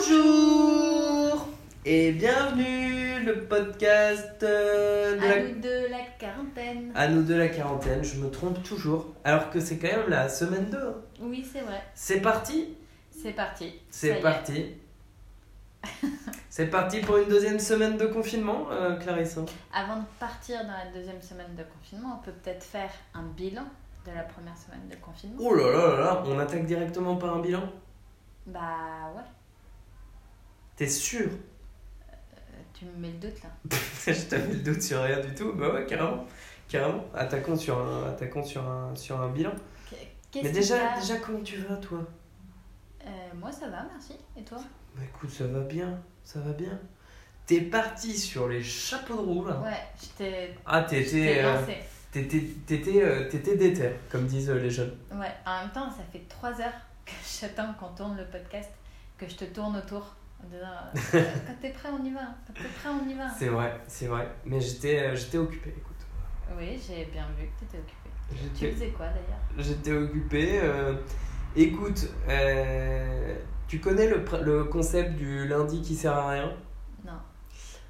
Bonjour et bienvenue le podcast euh, de À la... nous de la quarantaine. À nous de la quarantaine, je me trompe toujours. Alors que c'est quand même la semaine 2. hein. Oui, c'est vrai. C'est parti? C'est parti. C'est est. parti. c'est parti pour une deuxième semaine de confinement, euh, Clarisse. Avant de partir dans la deuxième semaine de confinement, on peut peut-être faire un bilan de la première semaine de confinement. Oh là là là là, on attaque directement par un bilan? Bah ouais, T'es sûr? Euh, tu me mets le doute là. Je t'avais le doute sur rien du tout. Bah ouais, carrément. Carrément. Attaquons sur un, attaquons sur un, sur un bilan. Mais déjà, déjà, comment tu vas, toi? Euh, moi ça va, merci. Et toi? Bah écoute, ça va bien, ça va bien. T'es parti sur les chapeaux de roue, là. Ouais, je t'ai Ah, t'étais, euh, t'étais, euh, déter, comme disent les jeunes. Ouais, en même temps, ça fait trois heures que j'attends qu'on tourne le podcast, que je te tourne autour quand t'es prêt, on y va. Quand t'es prêt, on y va. C'est vrai, c'est vrai. Mais j'étais, euh, j'étais occupé, écoute. Oui, j'ai bien vu que t'étais occupé. Tu faisais quoi d'ailleurs? j'étais occupé. euh, Écoute, euh, tu connais le, le concept du lundi qui sert à rien? Non.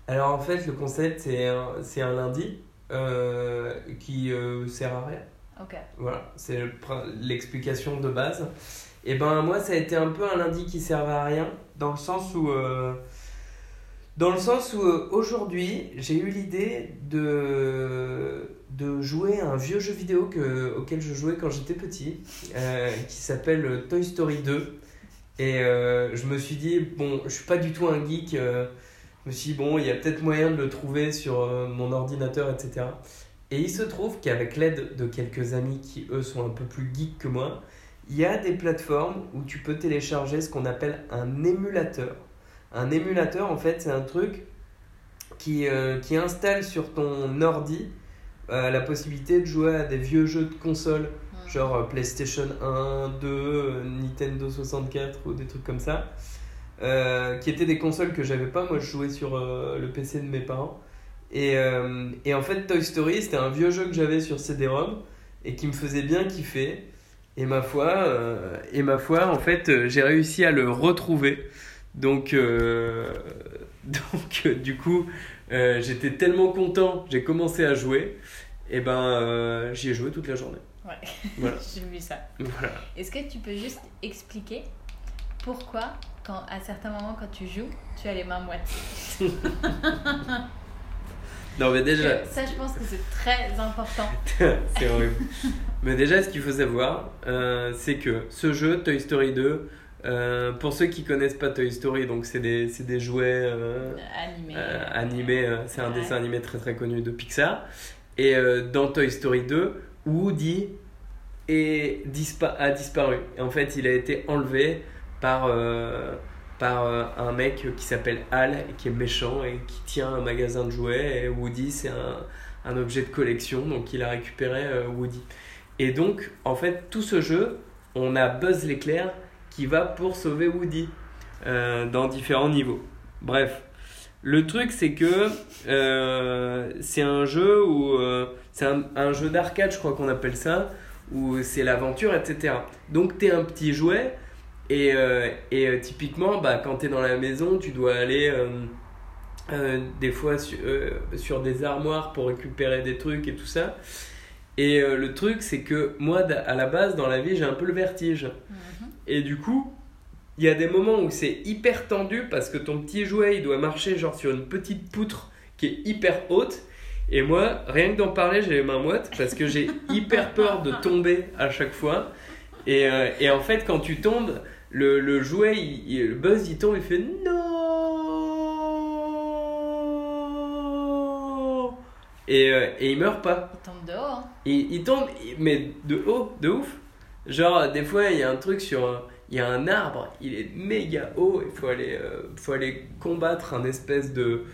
Alors en fait, le concept, c'est un, c'est un lundi euh, qui euh, sert à rien. Ok. Voilà, c'est l'explication de base. Et ben moi, ça a été un peu un lundi qui servait à rien, dans le sens où, euh, dans le sens où euh, aujourd'hui, j'ai eu l'idée de, de jouer à un vieux jeu vidéo que, auquel je jouais quand j'étais petit, euh, qui s'appelle Toy Story 2. Et je me suis dit, bon, je suis pas du tout un geek. je me suis dit, bon, il y a peut-être moyen de le trouver sur mon ordinateur, etc. Et il se trouve qu'avec l'aide de quelques amis qui, eux, sont un peu plus geeks que moi, il y a des plateformes où tu peux télécharger ce qu'on appelle un émulateur. Un émulateur, en fait, c'est un truc qui, euh, qui installe sur ton ordi euh, la possibilité de jouer à des vieux jeux de console, Hmm. genre euh, PlayStation 1, 2, euh, Nintendo 64 ou des trucs comme ça, euh, qui étaient des consoles que j'avais pas. Moi, je jouais sur le PC de mes parents. Et, et en fait, Toy Story, c'était un vieux jeu que j'avais sur CD-ROM et qui me faisait bien kiffer. Et ma foi, euh, et ma foi en fait, euh, j'ai réussi à le retrouver. Donc, euh, donc euh, du coup, j'étais tellement content, j'ai commencé à jouer. Et ben, euh, j'y ai joué toute la journée. Ouais. Voilà. J'ai vu ça. Voilà. Est-ce que tu peux juste expliquer pourquoi, quand, à certains moments, quand tu joues, tu as les mains moites Non, mais déjà, Ça, je pense que c'est très important. c'est horrible. Mais déjà, ce qu'il faut savoir, euh, c'est que ce jeu, Toy Story 2, euh, pour ceux qui connaissent pas Toy Story, donc c'est des, c'est des jouets euh, Animé. animés, euh, c'est un Ouais. dessin animé très très connu de Pixar. Et dans Toy Story 2, Woody est dispa- a disparu. En fait, il a été enlevé par, par euh, un mec qui s'appelle et qui est méchant et qui tient un magasin de jouets. Et Woody, c'est un, un objet de collection, donc il a récupéré euh, Woody. Et donc, en fait, tout ce jeu, on a Buzz l'éclair qui va pour sauver Woody euh, dans différents niveaux. Bref, le truc c'est que c'est un jeu c'est un, un jeu d'arcade, je crois qu'on appelle ça, où c'est l'aventure, etc. Donc t'es un petit jouet et, euh, et euh, typiquement, bah, quand t'es dans la maison, tu dois aller euh, des fois su- sur des armoires pour récupérer des trucs et tout ça. Et le truc c'est que moi, à la base, dans la vie, j'ai un peu le vertige. Mhm. Et du coup, il y a des moments où c'est hyper tendu parce que ton petit jouet, il doit marcher genre sur une petite poutre qui est hyper haute. Et moi, rien que d'en parler, j'ai les mains moites parce que j'ai hyper peur de tomber à chaque fois. Et, euh, et en fait, quand tu tombes, le, le jouet, il, il- le buzz, il tombe, il fait non et, euh, et il meurt pas. Il tombe dehors. hein. Il, il tombe, mais de haut, de ouf. Genre, des fois, il y a un truc sur. Il y a un arbre, il est méga haut, il faut aller, euh, faut aller combattre un espèce de.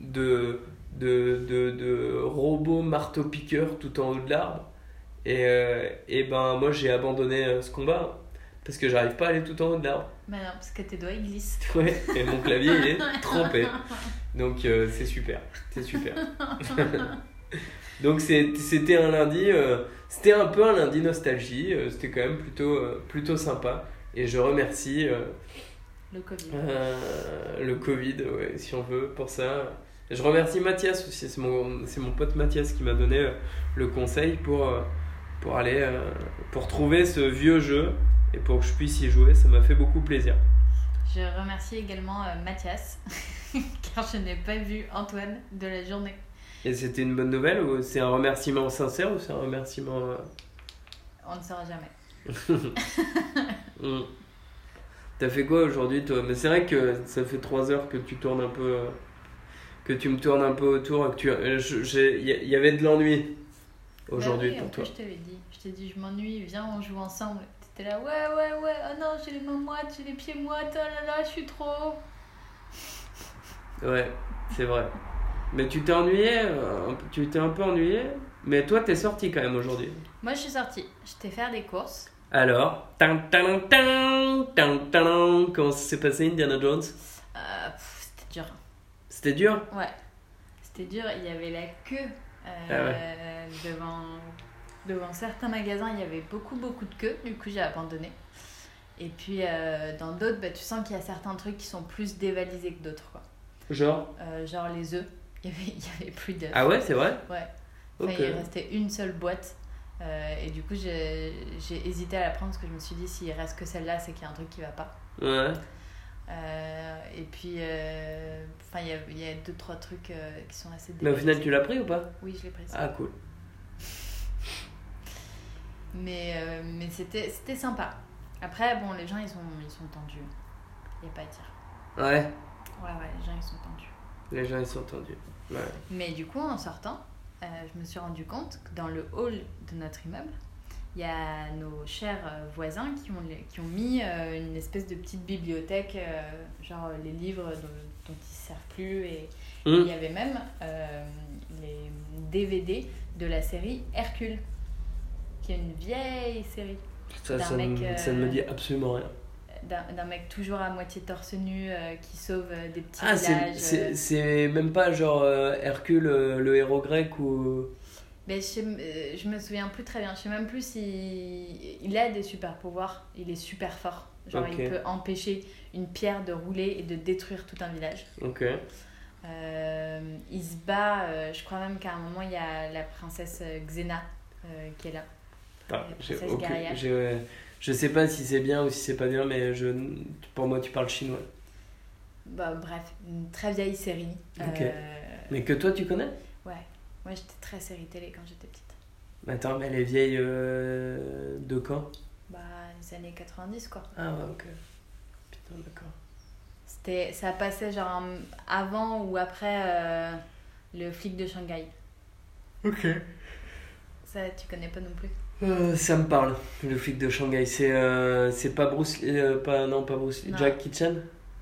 de. de, de, de robot marteau-piqueur tout en haut de l'arbre. Et, euh, et ben, moi, j'ai abandonné ce combat parce que j'arrive pas à aller tout en haut de l'arbre. Mais non, parce que tes doigts, ils glissent. Ouais, et mon clavier, il est trempé. Donc, euh, c'est super. C'est super. Donc c'était un lundi, euh, c'était un peu un lundi nostalgie, euh, c'était quand même plutôt, plutôt sympa. Et je remercie, Le Covid. Le Covid, ouais, si on veut, pour ça. Je remercie Mathias aussi, c'est mon, mon pote Mathias qui m'a donné le conseil pour, pour aller, pour trouver ce vieux jeu et pour que je puisse y jouer, ça m'a fait beaucoup plaisir. Je remercie également euh, Mathias, car je n'ai pas vu Antoine de la journée. Et c'était une bonne nouvelle ou c'est un remerciement sincère ou c'est un remerciement... euh, On ne saura jamais. hmm. T'as fait quoi aujourd'hui toi? Mais c'est vrai que ça fait 3 heures que tu tournes un peu... euh, que tu me tournes un peu autour, que tu... Il y, il avait de l'ennui aujourd'hui Bah oui, pour toi. je t'avais dit. Je t'ai dit, je m'ennuie, viens, on joue ensemble. T'étais là, ouais, ouais, ouais, oh non, j'ai les mains moites, j'ai les pieds moites, oh là là, je suis trop. Ouais, c'est vrai. Mais tu t'es ennuyé, euh, tu t'es un peu ennuyé, mais toi t'es sorti quand même aujourd'hui. Moi, je suis sortie. J'étais faire des courses. Alors, tan, tan, tan, tan, tan, comment ça s'est passé Indiana Jones? Euh, C'était dur. C'était dur? Ouais. C'était dur. Il y avait la queue euh, Ah devant, devant certains magasins. Il y avait beaucoup, beaucoup de queues. Du coup, j'ai abandonné. Et puis, euh, dans d'autres, bah, tu sens qu'il y a certains trucs qui sont plus dévalisés que d'autres. quoi. Genre? Euh, genre les œufs. Il y avait, il y avait plus d'œufs. Ah ouais, c'est vrai? Ouais. Enfin, Ok. il restait une seule boîte. Euh, et du coup, j'ai j'ai hésité à la prendre parce que je me suis dit, s'il reste que celle-là, c'est qu'il y a un truc qui va pas. Ouais. Euh, et puis, euh, enfin, il y a, y a deux, trois trucs qui sont assez Mais au final, dévalisés. tu l'as pris ou pas? Oui, je l'ai prise. Ah, cool. Mais, euh, mais c'était c'était sympa. Après, bon, les gens, ils sont, ils sont tendus. Il n'y a pas à dire. Ouais, Ouais, ouais, les gens, ils sont tendus. les gens ils sont tendus. Ouais. Mais du coup, en sortant, euh, je me suis rendu compte que dans le hall de notre immeuble, il y a nos chers euh, voisins qui ont, qui ont mis euh, une espèce de petite bibliothèque, genre les livres dont, dont ils ne servent plus. Et et il y avait même les DVD de la série Hercule, qui est une vieille série Ça, mec, me, euh, ça ne me dit absolument rien. d'un mec toujours à moitié torse nu euh, qui sauve euh, des petits Ah, c'est- villages. c'est euh. c'est même pas genre euh, Hercule, euh, le héros grec ou. Mais je, euh, je me souviens plus très bien. Je sais même plus si il a des super pouvoirs. Il est super fort. Genre il peut empêcher une pierre de rouler et de détruire tout un village. Ok. Euh, il se bat. euh, je crois même qu'à un moment il y a la princesse euh, Xena euh, qui est là. Aucune- j'ai, ouais, je sais pas si c'est bien ou si c'est pas bien, mais je, pour moi, tu parles chinois. Bah bref, une très vieille série. Euh, Mais que toi, tu connais? Ouais. Moi j'étais très série télé quand j'étais petite. Attends, mais les vieilles euh, de quand? Bah les années 90 quoi. Ah ouais, ok. Putain, d'accord. C'était, ça passait genre en- avant ou après euh, le flic de Shanghai. Ok. Ça, tu connais pas non plus. Euh, ça me parle, le flic de Shanghai. C'est euh, c'est pas Bruce Lee, euh, pas, non, pas Bruce Lee. Non. Jackie Chan?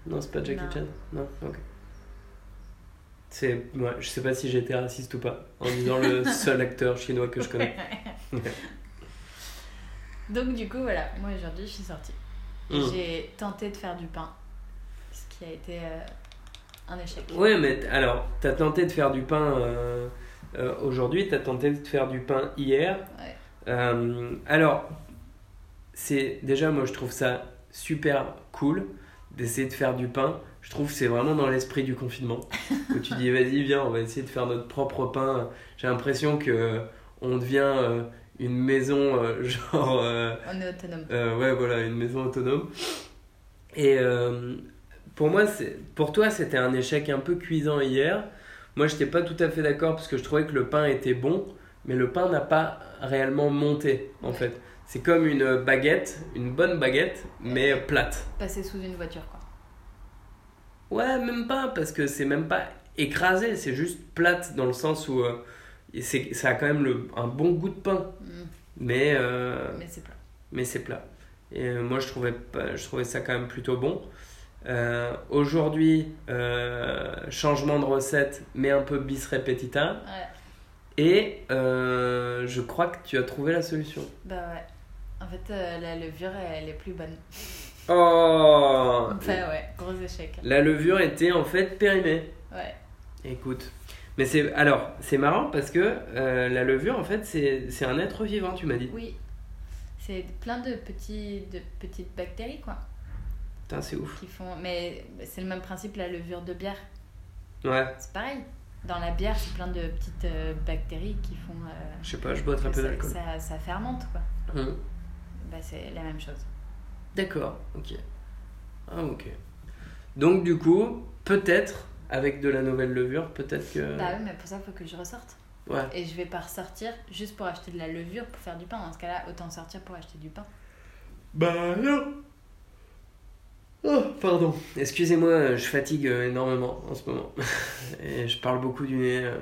Non, c'est pas Jackie Non. Chan Non, ok. C'est, ouais, je sais pas si j'étais raciste ou pas, en disant le seul acteur chinois que je connais. Donc du coup, voilà, moi aujourd'hui je suis sortie. Mm. J'ai tenté de faire du pain, ce qui a été euh, un échec. Ouais, mais alors, t'as tenté de faire du pain euh, euh, aujourd'hui, t'as tenté de faire du pain hier. Ouais. Euh, alors, c'est déjà, moi je trouve ça super cool d'essayer de faire du pain. Je trouve que c'est vraiment dans l'esprit du confinement. où tu dis, vas-y, viens, on va essayer de faire notre propre pain. J'ai l'impression que euh, on devient une maison, euh, genre. euh, On est autonome. euh, ouais, voilà, une maison autonome. Et pour moi, pour toi, c'était un échec un peu cuisant hier. Moi, je n'étais pas tout à fait d'accord parce que je trouvais que le pain était bon, mais le pain n'a pas réellement monté, en Ouais. fait. C'est comme une baguette, une bonne baguette, mais plate. Passer sous une voiture, quoi. Ouais, même pas, parce que c'est même pas écrasé, c'est juste plate dans le sens où euh, c'est, ça a quand même le, un bon goût de pain, Mm. mais. euh, Mais c'est plat. mais c'est plat. Et euh, moi, je trouvais, pas- je trouvais ça quand même plutôt bon. Euh, Aujourd'hui, euh, changement de recette, mais un peu bis repetita. Ouais. Et euh, je crois que tu as trouvé la solution. Bah ouais. En fait, la levure, elle est plus bonne. Oh Enfin ouais, gros échec. La levure était en fait périmée. Ouais. Écoute. Mais c'est alors c'est marrant parce que la levure en fait c'est c'est un être vivant tu m'as dit. Oui. C'est plein de, petits, de petites bactéries, quoi. Putain, c'est ouf. qui font. Mais c'est le même principe, la levure de bière. Ouais, C'est pareil. Dans la bière, c'est plein de petites euh, bactéries qui font. euh, je sais pas, je bois très peu ça, d'alcool. ça, ça fermente, quoi. Hum. Bah, c'est la même chose. D'accord, ok. Ah, ok. Donc, du coup, peut-être, avec de la nouvelle levure, peut-être que. Bah oui, mais pour ça, il faut que je ressorte. Ouais. Et je vais pas ressortir juste pour acheter de la levure pour faire du pain. Dans ce cas-là, autant sortir pour acheter du pain. Bah non Oh, pardon. Excusez-moi, je fatigue euh, énormément en ce moment. Et je parle beaucoup du nez. euh,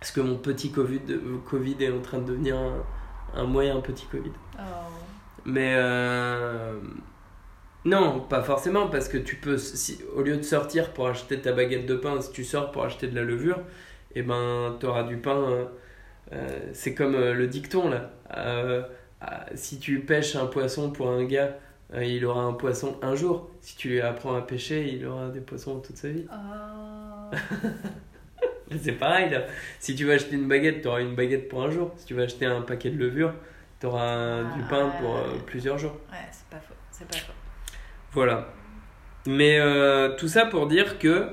Parce que mon petit Covid, euh, Covid est en train de devenir un, un moyen petit Covid. Oh. Mais euh, non, pas forcément, parce que tu peux, si, au lieu de sortir pour acheter ta baguette de pain, si tu sors pour acheter de la levure, et ben t'auras du pain. euh, euh, c'est comme euh, le dicton là. Euh, si tu pêches un poisson pour un gars, euh, il aura un poisson un jour. Si tu lui apprends à pêcher, il aura des poissons toute sa vie. Oh. C'est pareil là. Si tu vas acheter une baguette, tu auras une baguette pour un jour. Si tu vas acheter un paquet de levure, tu auras du Ah, pain pour euh, plusieurs jours. Ouais, c'est pas faux. C'est pas faux. Voilà. Mais euh, tout ça pour dire que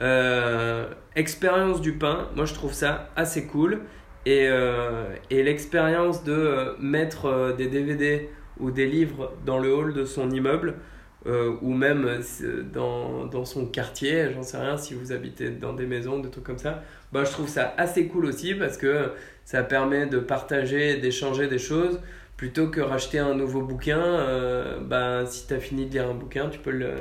euh, expérience du pain, moi je trouve ça assez cool. Et, euh, et l'expérience de euh, mettre euh, des DVD ou des livres dans le hall de son immeuble, euh, ou même euh, dans, dans son quartier, j'en sais rien, si vous habitez dans des maisons, des trucs comme ça, bah, je trouve ça assez cool aussi parce que ça permet de partager, d'échanger des choses plutôt que racheter un nouveau bouquin, euh, bah, si tu as fini de lire un bouquin, tu peux le,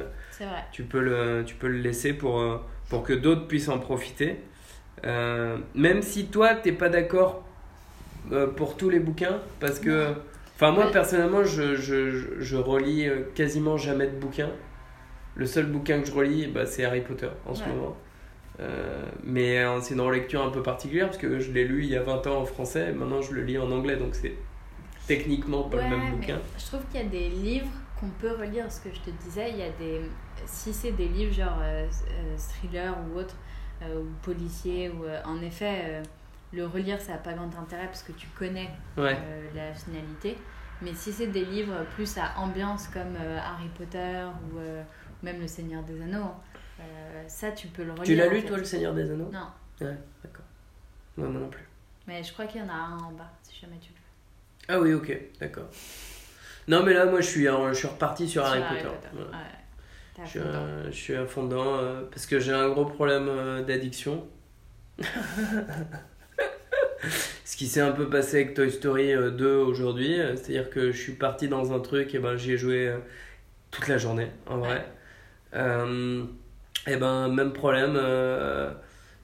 tu peux le, tu peux le laisser pour, pour que d'autres puissent en profiter. Euh, même si toi, t'es pas d'accord pour tous les bouquins, parce que... Non. Enfin, moi, Ouais. personnellement, je, je, je- relis euh, quasiment jamais de bouquins. Le seul bouquin que je relis, bah, c'est Harry Potter en ce Ouais. moment. Euh, mais euh, c'est une relecture un peu particulière, parce que je l'ai lu il y a 20 ans en français, et maintenant je le lis en anglais, donc c'est techniquement pas Ouais, le même bouquin. Je trouve qu'il y a des livres qu'on peut relire. Ce que je te disais, il y a des. Si c'est des livres genre euh, thriller ou autre, euh, ou policier, ou en effet, le relire ça n'a pas grand intérêt parce que tu connais Ouais. euh, la finalité. Mais si c'est des livres plus à ambiance comme euh, Harry Potter ou euh, même Le Seigneur des Anneaux, euh, ça tu peux le relire. Tu l'as lu, fait. toi, Le Seigneur des Anneaux? Non, Ouais, d'accord. Ouais, moi non plus. mais je crois qu'il y en a un en bas si jamais tu le veux. Ah oui, ok, d'accord. Non, mais là, moi, je suis, je suis reparti sur, Harry, Potter. Ouais. Je suis, euh, je suis à fond dedans parce que j'ai un gros problème d'addiction. Ce qui s'est un peu passé avec Toy Story euh, 2 aujourd'hui, euh, c'est-à-dire que je suis parti dans un truc et ben j'y ai joué euh, toute la journée en vrai. Euh, et ben même problème euh,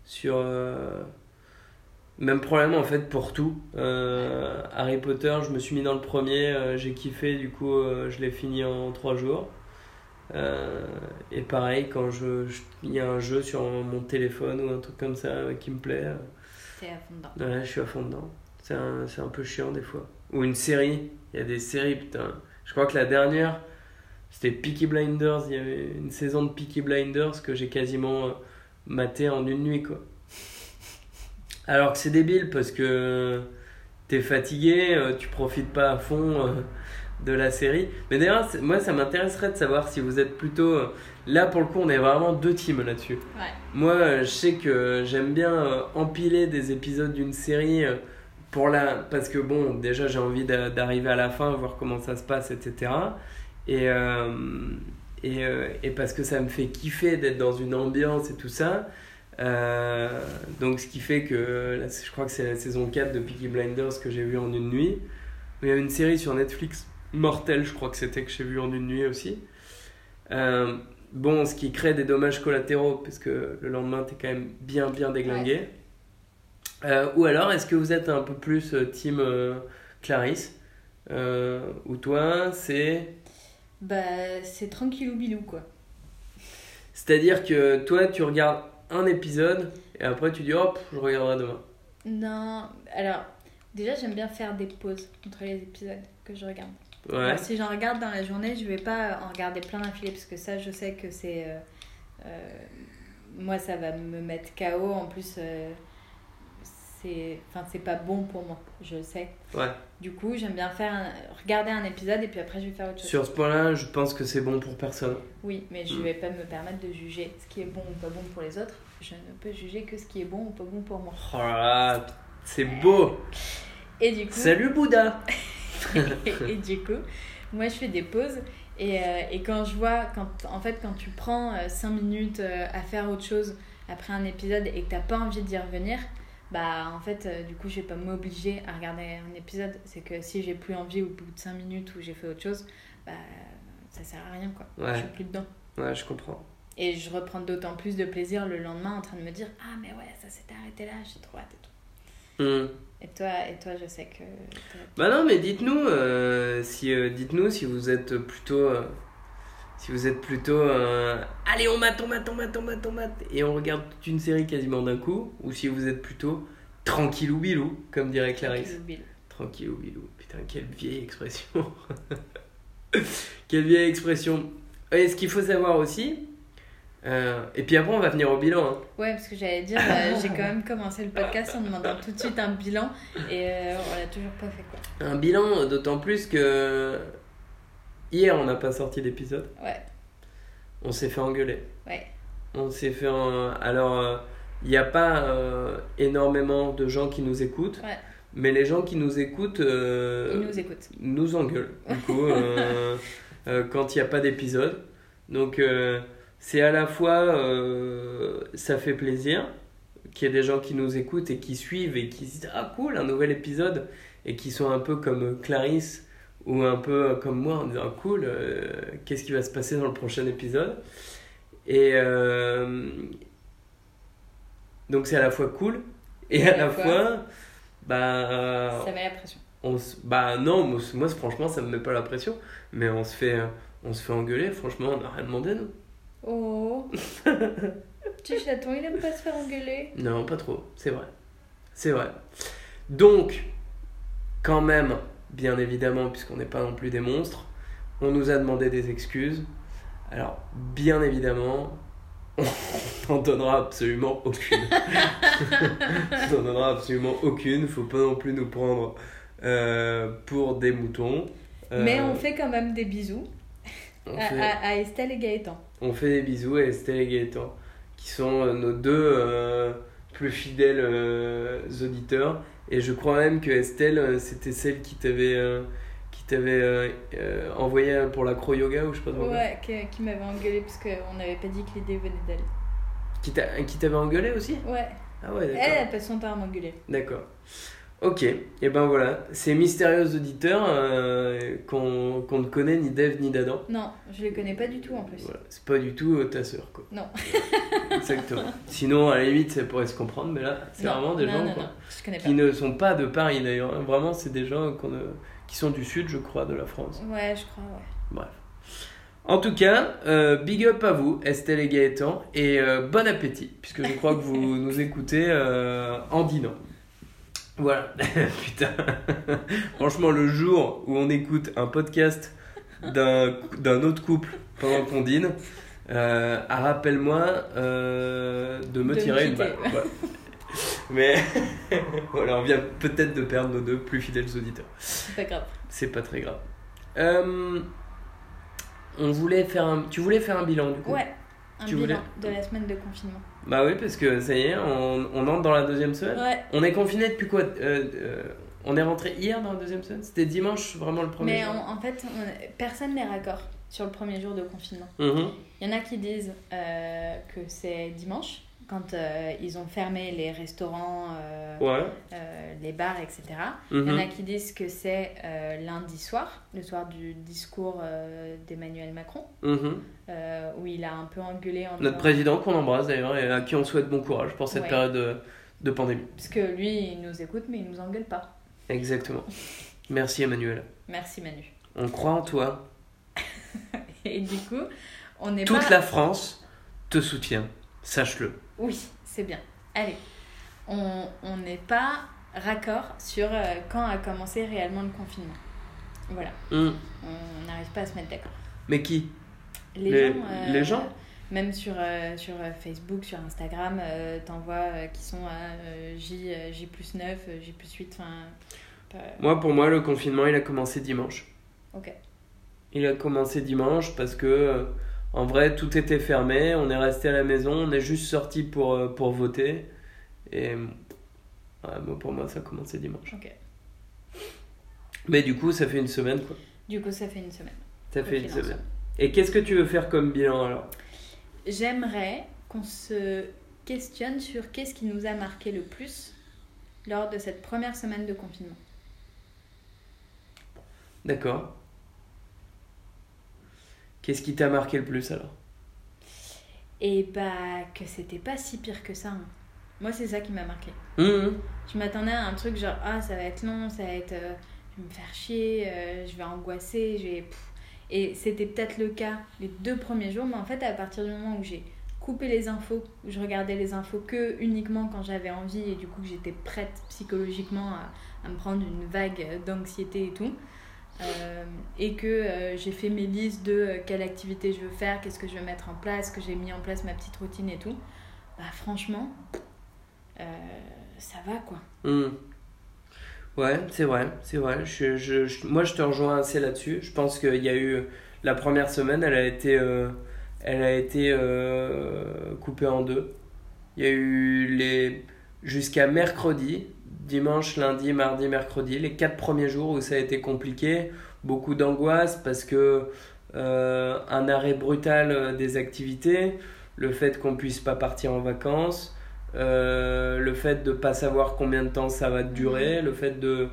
sur euh, même problème en fait pour tout. Euh, Harry Potter, je me suis mis dans le premier, euh, j'ai kiffé, du coup euh, je l'ai fini en 3 jours. Euh, et pareil, quand je, je- il y a un jeu sur mon téléphone ou un truc comme ça euh, qui me plaît, euh, Je suis à fond dedans. C'est un, peu chiant des fois. Ou une série, il y a des séries, putain. Je crois que la dernière, c'était Peaky Blinders. Il y avait une saison de Peaky Blinders que j'ai quasiment euh, maté en une nuit, quoi. Alors que c'est débile parce que t'es fatigué, euh, tu profites pas à fond euh, de la série. Mais d'ailleurs, moi, ça m'intéresserait de savoir si vous êtes plutôt. Là, pour le coup, on est vraiment deux teams là-dessus. Ouais. Moi, euh, je sais que j'aime bien euh, empiler des épisodes d'une série euh, pour la... parce que bon, déjà j'ai envie d'a- d'arriver à la fin, voir comment ça se passe, etc. Et, euh, et, et parce que ça me fait kiffer d'être dans une ambiance et tout ça. Euh, donc ce qui fait que là, je crois que c'est la saison 4 de Peaky Blinders que j'ai vu en une nuit. Il y a une série sur Netflix, Mortel, je crois que c'était que j'ai vu en une nuit aussi. Euh, bon, ce qui crée des dommages collatéraux, parce que le lendemain, t'es quand même bien, bien déglingué. Euh, ou alors, est-ce que vous êtes un peu plus euh, team euh, Clarisse? Euh, Ou toi, c'est? Bah, c'est tranquillou bilou quoi. C'est-à-dire que toi, tu regardes un épisode et après tu dis hop, je regarderai demain. Non, alors, déjà j'aime bien faire des pauses entre les épisodes que je regarde. Ouais. Si j'en regarde dans la journée, je vais pas en regarder plein d'affilée parce que ça, je sais que c'est. euh, euh, moi, ça va me mettre KO. En plus, euh, c'est enfin pas bon pour moi je le sais Ouais. du coup j'aime bien faire un- regarder un épisode et puis après je vais faire autre chose Sur ce point-là, je pense que c'est bon pour personne. oui mais je Mm. vais pas me permettre de juger ce qui est bon ou pas bon pour les autres je ne peux juger que ce qui est bon ou pas bon pour moi Oh là là, c'est beau. et du coup Salut Bouddha. et, et du coup, moi je fais des pauses et, euh, et quand je vois, quand, en fait, quand tu prends 5 minutes euh, à faire autre chose après un épisode et que t'as pas envie d'y revenir, bah en fait, euh, du coup, je vais pas m'obliger à regarder un épisode. C'est que si j'ai plus envie au bout de 5 minutes où j'ai fait autre chose, bah ça sert à rien quoi. Ouais. Je suis plus dedans. Ouais, je comprends. Et je reprends d'autant plus de plaisir le lendemain en train de me dire Ah, mais ouais, ça s'était arrêté là, j'ai trop hâte et tout. Hmm. Et toi, et toi je sais que. Bah non, mais dites-nous euh, si euh, dites-nous si vous êtes plutôt euh, si vous êtes plutôt allez on mate on mate on mate on mate on mate et on regarde toute une série quasiment d'un coup ou si vous êtes plutôt tranquillou bilou comme dirait Clarisse. Kill Bill. Tranquillou bilou. Putain, quelle vieille expression. quelle vieille expression. Et ce qu'il faut savoir aussi euh, et puis après on va venir au bilan. hein. Ouais, parce que j'allais dire, euh, j'ai quand même commencé le podcast en demandant tout de suite un bilan et euh, on l'a toujours pas fait quoi. Un bilan d'autant plus que hier on n'a pas sorti d'épisode. Ouais, On s'est fait engueuler. ouais. On s'est fait en- Alors, il n'y a pas énormément de gens qui nous écoutent, Ouais. mais les gens qui nous écoutent Ils nous écoutent. nous engueulent. Du coup, quand il n'y a pas d'épisode. Donc, c'est à la fois, euh, ça fait plaisir qu'il y ait des gens qui nous écoutent et qui suivent et qui se disent Ah, cool, un nouvel épisode. Et qui sont un peu comme Clarisse ou un peu comme moi en disant Cool, euh, qu'est-ce qui va se passer dans le prochain épisode? Et euh, donc, c'est à la fois cool et à À la la fois, fois. Bah, Ça met la pression. on se- bah non, moi, moi, franchement ça me met pas la pression, mais on se fait, on se fait engueuler, franchement on n'a rien demandé nous. Oh Petit chaton, il aime pas se faire engueuler. Non, pas trop, c'est vrai. C'est vrai. Donc, quand même, bien évidemment, puisqu'on n'est pas non plus des monstres, on nous a demandé des excuses. Alors, bien évidemment, on n'en donnera absolument aucune. on n'en donnera absolument aucune, faut pas non plus nous prendre euh, pour des moutons. Euh, Mais on fait quand même des bisous on à, fait- à- à Estelle et Gaëtan. On fait des bisous à Estelle et Gaëtan, qui sont euh, nos deux euh, plus fidèles euh, auditeurs. Et je crois même que Estelle, c'était celle qui t'avait qui t'avait euh, euh, envoyé pour l'acro yoga ou je sais pas trop. Ouais, qui, qui m'avait engueulé parce qu'on n'avait pas dit que l'idée venait d'elle. Qui t'a- qui t'avait engueulé aussi? Ouais, Ah ouais, elle, d'accord. elle passe son temps à m'engueuler. D'accord. Ok, et ben voilà, ces mystérieux auditeurs euh, qu'on ne connaît ni d'Ève ni d'Adam. Non, je les connais pas du tout en plus. Voilà, c'est pas du tout euh, ta sœur quoi. Non. Exactement. Sinon, à la limite, ça pourrait se comprendre, mais là, c'est vraiment des non, gens non, quoi, non, je connais pas. qui ne sont pas de Paris d'ailleurs. Vraiment, c'est des gens euh, qui sont du sud, je crois, de la France. Ouais, je crois, ouais. Bref. En tout cas, euh, big up à vous, Estelle et Gaëtan, et euh, bon appétit, puisque je crois que vous nous écoutez euh, en dînant. Voilà, putain. Franchement, le jour où on écoute un podcast d'un, d'un autre couple pendant qu'on dîne, euh, ah, rappelle-moi euh, de me De tirer une balle. Mais voilà, on vient peut-être de perdre nos deux plus fidèles auditeurs. C'est pas grave. C'est pas très grave. Euh, on voulait faire un... Tu voulais faire un bilan du coup? Ouais, un Tu bilan voulais- de la semaine de confinement. Bah oui, parce que ça y est, on, on entre dans la deuxième semaine. Ouais, On est confiné depuis quoi Euh, euh, On est rentré hier dans la deuxième semaine? C'était dimanche vraiment le premier mais jour en, en fait, on- personne n'est raccord sur le premier jour de confinement. Mhm. Il y en a qui disent euh, que c'est dimanche, quand euh, ils ont fermé les restaurants, euh, Ouais. euh, les bars, etc. Il y en Mhm. a qui disent que c'est lundi soir, le soir du discours d'Emmanuel Macron, Mhm. où il a un peu engueulé en Notre président qu'on embrasse d'ailleurs et à qui on souhaite bon courage pour cette Ouais. période de, pandémie. Parce que lui, il nous écoute, mais il nous engueule pas. Exactement. Merci Emmanuel. Merci Manu. On croit en toi. Et du coup, on n'est Toute pas... la France te soutient. Sache-le. Oui, c'est bien. Allez, on on n'est pas raccord sur euh, quand a commencé réellement le confinement. Voilà, Mhm. on n'arrive pas à se mettre d'accord. Mais qui? Les, Les- gens, euh, les gens? Même sur, euh, sur euh, Facebook, sur Instagram, euh, t'en vois euh, qui sont à euh, J, euh, J plus 9, euh, J plus 8, enfin... pas- Moi, pour moi, le confinement, il a commencé dimanche. Ok. Il a commencé dimanche parce que, euh, en vrai, tout était fermé. On est resté à la maison. On est juste sorti pour, euh, pour voter. Et ouais, pour moi, ça a commencé dimanche. Mais du coup, ça fait une semaine, quoi. Du coup, ça fait une semaine. Ça fait une semaine. Et qu'est-ce que tu veux faire comme bilan alors? J'aimerais qu'on se questionne sur qu'est-ce qui nous a marqué le plus lors de cette première semaine de confinement. D'accord. Qu'est-ce qui t'a marqué le plus alors? Et bah que c'était pas si pire que ça. hein. Moi, c'est ça qui m'a marqué. Hum, Je m'attendais à un truc genre ah ça va être long, ça va être euh, je vais me faire chier, euh, je vais angoisser, je vais pff. et c'était peut-être le cas les deux premiers jours, mais en fait à partir du moment où j'ai coupé les infos, où je regardais les infos que uniquement quand j'avais envie et du coup que j'étais prête psychologiquement à, à me prendre une vague d'anxiété et tout. Euh, et que euh, j'ai fait mes listes de euh, quelle activité je veux faire, qu'est-ce que je veux mettre en place, que j'ai mis en place ma petite routine et tout, bah franchement, ça va quoi. hum. Ouais, c'est vrai, c'est vrai. Je, je- moi, je te rejoins assez là-dessus. Je pense qu'il y a eu la première semaine, elle a été, elle a été coupée en deux. Il y a eu les jusqu'à mercredi, dimanche, lundi, mardi, mercredi, les quatre premiers jours où ça a été compliqué, beaucoup d'angoisse parce que euh, un arrêt brutal euh, des activités, le fait qu'on puisse pas partir en vacances, euh, le fait de pas savoir combien de temps ça va durer, le fait de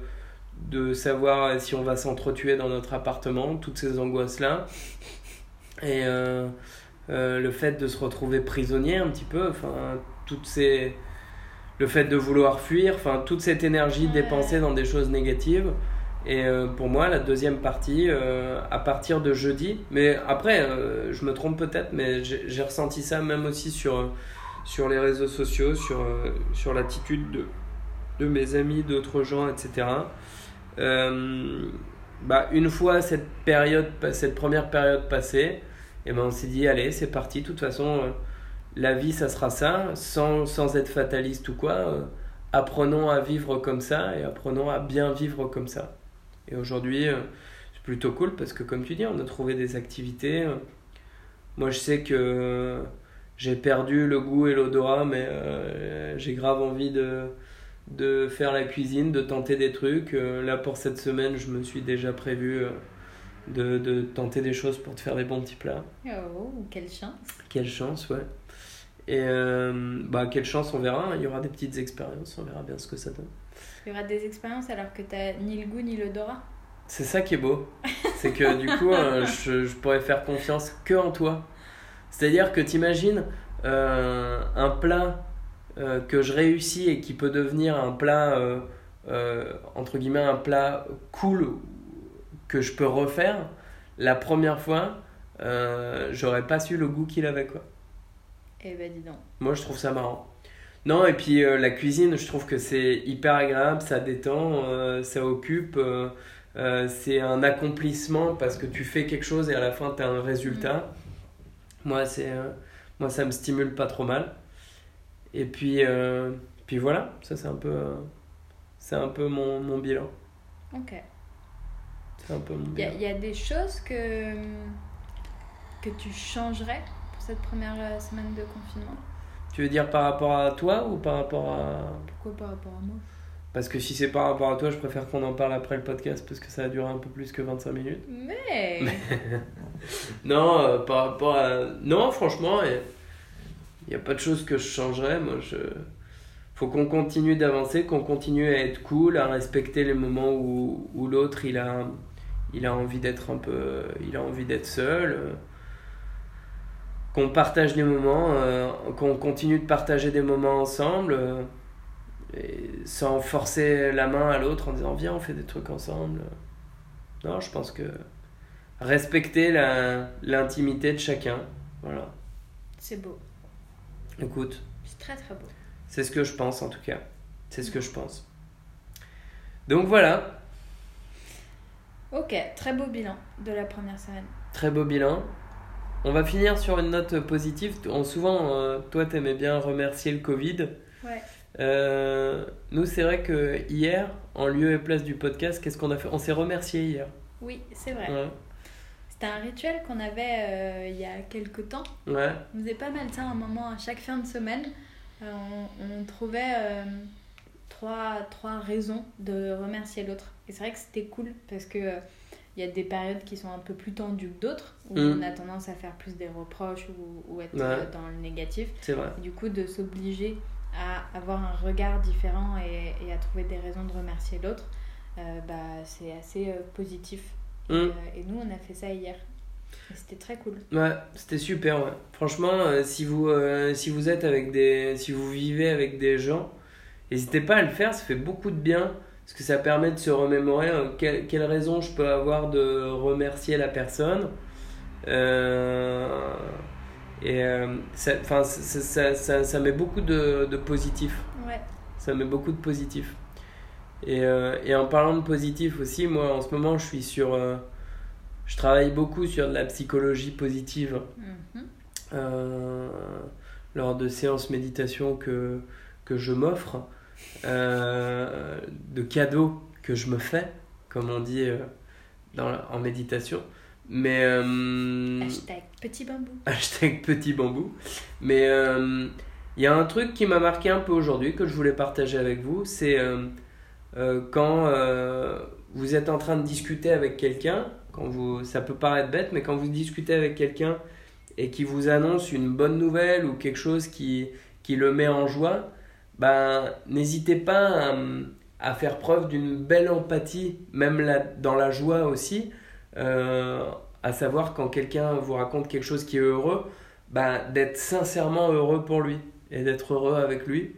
de savoir si on va s'entretuer dans notre appartement, toutes ces angoisses-là. Et euh, euh, le fait de se retrouver prisonnier un petit peu, enfin, toutes ces... le fait de vouloir fuir, enfin, toute cette énergie dépensée dans des choses négatives. Et euh, pour moi, la deuxième partie, euh, à partir de jeudi, mais après, euh, je me trompe peut-être, mais j'ai ressenti ça même aussi sur, sur les réseaux sociaux, sur, sur l'attitude de, de mes amis, d'autres gens, etc. Bah, une fois cette période, cette première période passée, et ben on s'est dit allez c'est parti. De toute façon, la vie ça sera ça, sans, sans être fataliste ou quoi. euh, apprenons à vivre comme ça et apprenons à bien vivre comme ça. Et aujourd'hui, euh, c'est plutôt cool parce que comme tu dis, on a trouvé des activités. euh. Moi je sais que j'ai perdu le goût et l'odorat, mais j'ai grave envie de de faire la cuisine, de tenter des trucs. Là, pour cette semaine, je me suis déjà prévu de, de tenter des choses pour te faire des bons petits plats. Oh, quelle chance. Quelle chance, ouais. Et euh, bah, quelle chance, on verra. hein. Il y aura des petites expériences, on verra bien ce que ça donne. Il y aura des expériences alors que t'as ni le goût ni l'odorat. C'est ça qui est beau. C'est que du coup, euh, je, je pourrais faire confiance que en toi. C'est-à-dire que t'imagines euh, un plat que je réussis et qui peut devenir un plat, entre guillemets, un plat cool que je peux refaire. La première fois, euh, j'aurais pas su le goût qu'il avait, quoi. Eh ben dis donc. Moi, je trouve ça marrant. Non, et puis euh, la cuisine, je trouve que c'est hyper agréable, ça détend, euh, ça occupe. c'est un accomplissement parce que tu fais quelque chose et à la fin, tu as un résultat. Moi, c'est, euh, moi, ça me stimule pas trop mal. Et puis, puis voilà, ça, c'est un peu, c'est un peu mon, mon bilan. Ok. C'est un peu mon Il y, a- y a des choses que, que tu changerais pour cette première euh, semaine de confinement? Tu veux dire par rapport à toi ou par rapport à. Pourquoi par rapport à moi? Parce que si c'est par rapport à toi, je préfère qu'on en parle après le podcast parce que ça va durer un peu plus que 25 minutes. Mais Non, euh, par rapport à. Non, franchement, il n'y a pas de choses que je changerais. Moi, je. Faut qu'on continue d'avancer, qu'on continue à être cool, à respecter les moments où, où l'autre il a, il a envie d'être un peu. Il a envie d'être seul. euh, Qu'on partage les moments, euh, qu'on continue de partager des moments ensemble, euh, et sans forcer la main à l'autre en disant viens, on fait des trucs ensemble. Non, je pense que respecter la- l'intimité de chacun. Voilà. c'est beau. Écoute, C'est très très beau. c'est ce que je pense en tout cas. C'est ce que je pense. Donc voilà, Ok, très beau bilan de la première semaine. très beau bilan. On va finir sur une note positive. En souvent, euh, toi, t'aimais bien remercier le Covid. Ouais. Euh, nous, c'est vrai que hier, en lieu et place du podcast, qu'est-ce qu'on a fait? On s'est remercié hier. Oui, c'est vrai. Ouais. C'était un rituel qu'on avait euh, il y a quelques temps. Ouais. On faisait pas mal ça à un moment, à chaque fin de semaine. euh, on, on trouvait trois, trois raisons de remercier l'autre. Et c'est vrai que c'était cool parce que euh, il y a des périodes qui sont un peu plus tendues que d'autres, où Mm. on a tendance à faire plus des reproches ou, ou être Ouais. euh, dans le négatif. C'est vrai. Et du coup, de s'obliger à avoir un regard différent et, et à trouver des raisons de remercier l'autre, euh, bah, c'est assez positif. Et, Mm. et nous, on a fait ça hier. C'était très cool. Ouais, c'était super. Ouais. Franchement, euh, si vous euh, si vous êtes avec des si vous vivez avec des gens, n'hésitez pas à le faire. Ça fait beaucoup de bien parce que ça permet de se remémorer euh, quelle, quelle raison je peux avoir de remercier la personne. Euh, et euh, ça, ça, ça, ça, ça met beaucoup de, de positif. Ouais. Ça met beaucoup de positif. Et, euh, et en parlant de positif aussi, moi en ce moment je suis sur. euh, je travaille beaucoup sur de la psychologie positive Mhm. euh, lors de séances méditation que, que je m'offre, euh, de cadeaux que je me fais, comme on dit euh, dans la- en méditation. Mais. euh, Hashtag petit bambou. hashtag petit bambou. Mais il y a un truc qui m'a marqué un peu aujourd'hui que je voulais partager avec vous. C'est quand vous êtes en train de discuter avec quelqu'un, quand vous, ça peut paraître bête, mais quand vous discutez avec quelqu'un et qui vous annonce une bonne nouvelle ou quelque chose qui, qui le met en joie, ben, n'hésitez pas à, faire preuve d'une belle empathie, même dans la joie aussi. Euh, à savoir quand quelqu'un vous raconte quelque chose qui est heureux, bah, d'être sincèrement heureux pour lui et d'être heureux avec lui.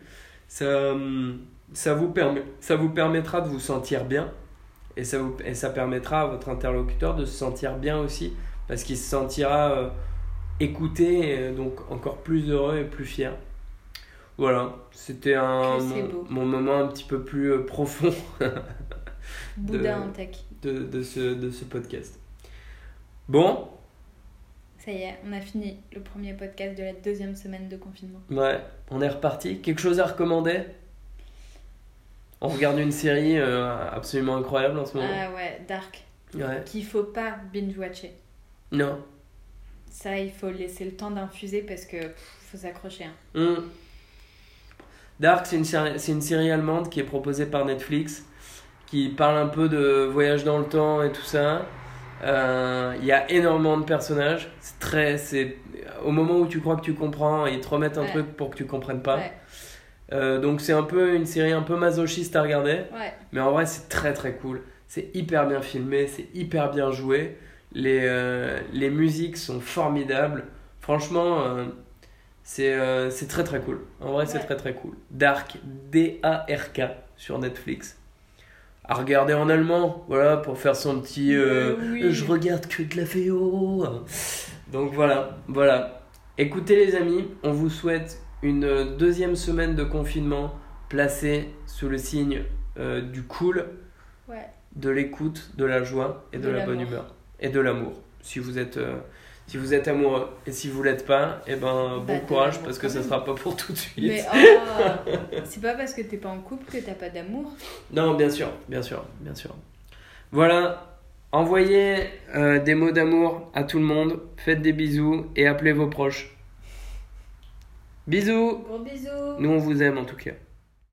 Ça, ça, vous permet, ça vous permettra de vous sentir bien et ça, vous, et ça permettra à votre interlocuteur de se sentir bien aussi parce qu'il se sentira euh, écouté donc encore plus heureux et plus fier. Voilà, c'était un, mon, moment un petit peu plus euh, profond Bouddha De- en tech. de, de, ce, de ce podcast. Bon, Ça y est, on a fini le premier podcast de la deuxième semaine de confinement. Ouais, on est reparti. Quelque chose à recommander? On regarde une série euh, absolument incroyable en ce moment. Ah ouais, Dark. Ouais. Qu'il faut pas binge-watcher. Non. Ça, il faut laisser le temps d'infuser parce que pff, faut s'accrocher. hein. Hmm. Dark, c'est une, série, c'est une série allemande qui est proposée par Netflix, qui parle un peu de voyage dans le temps et tout ça. Euh, Il y a énormément de personnages. C'est très, c'est au moment où tu crois que tu comprends, ils te remettent un Ouais. truc pour que tu comprennes pas. Ouais, Euh, donc c'est un peu une série un peu masochiste à regarder. ouais. Mais en vrai, c'est très très cool. C'est hyper bien filmé, c'est hyper bien joué. Les, euh, les musiques sont formidables. Franchement, c'est euh, c'est très très cool. En vrai, c'est très très cool. Dark, D-A-R-K, sur Netflix. À regarder en allemand, voilà, pour faire son petit. euh, Euh, oui. Je regarde que de la VO. Donc voilà, voilà. Écoutez les amis, on vous souhaite une deuxième semaine de confinement placée sous le signe euh, du cool, Ouais. de l'écoute, de la joie et de, De la bonne humeur. Et de l'amour. Si vous êtes, euh, si vous êtes amoureux. Et si vous l'êtes pas, eh ben, Bah, bon courage parce que ça sera pas pour tout de suite. Mais oh, c'est pas parce que t'es pas en couple que t'as pas d'amour. Non, bien sûr, bien sûr, bien sûr. Voilà, envoyez euh, des mots d'amour à tout le monde, faites des bisous et appelez vos proches. Bisous Gros bisous. Nous on vous aime en tout cas.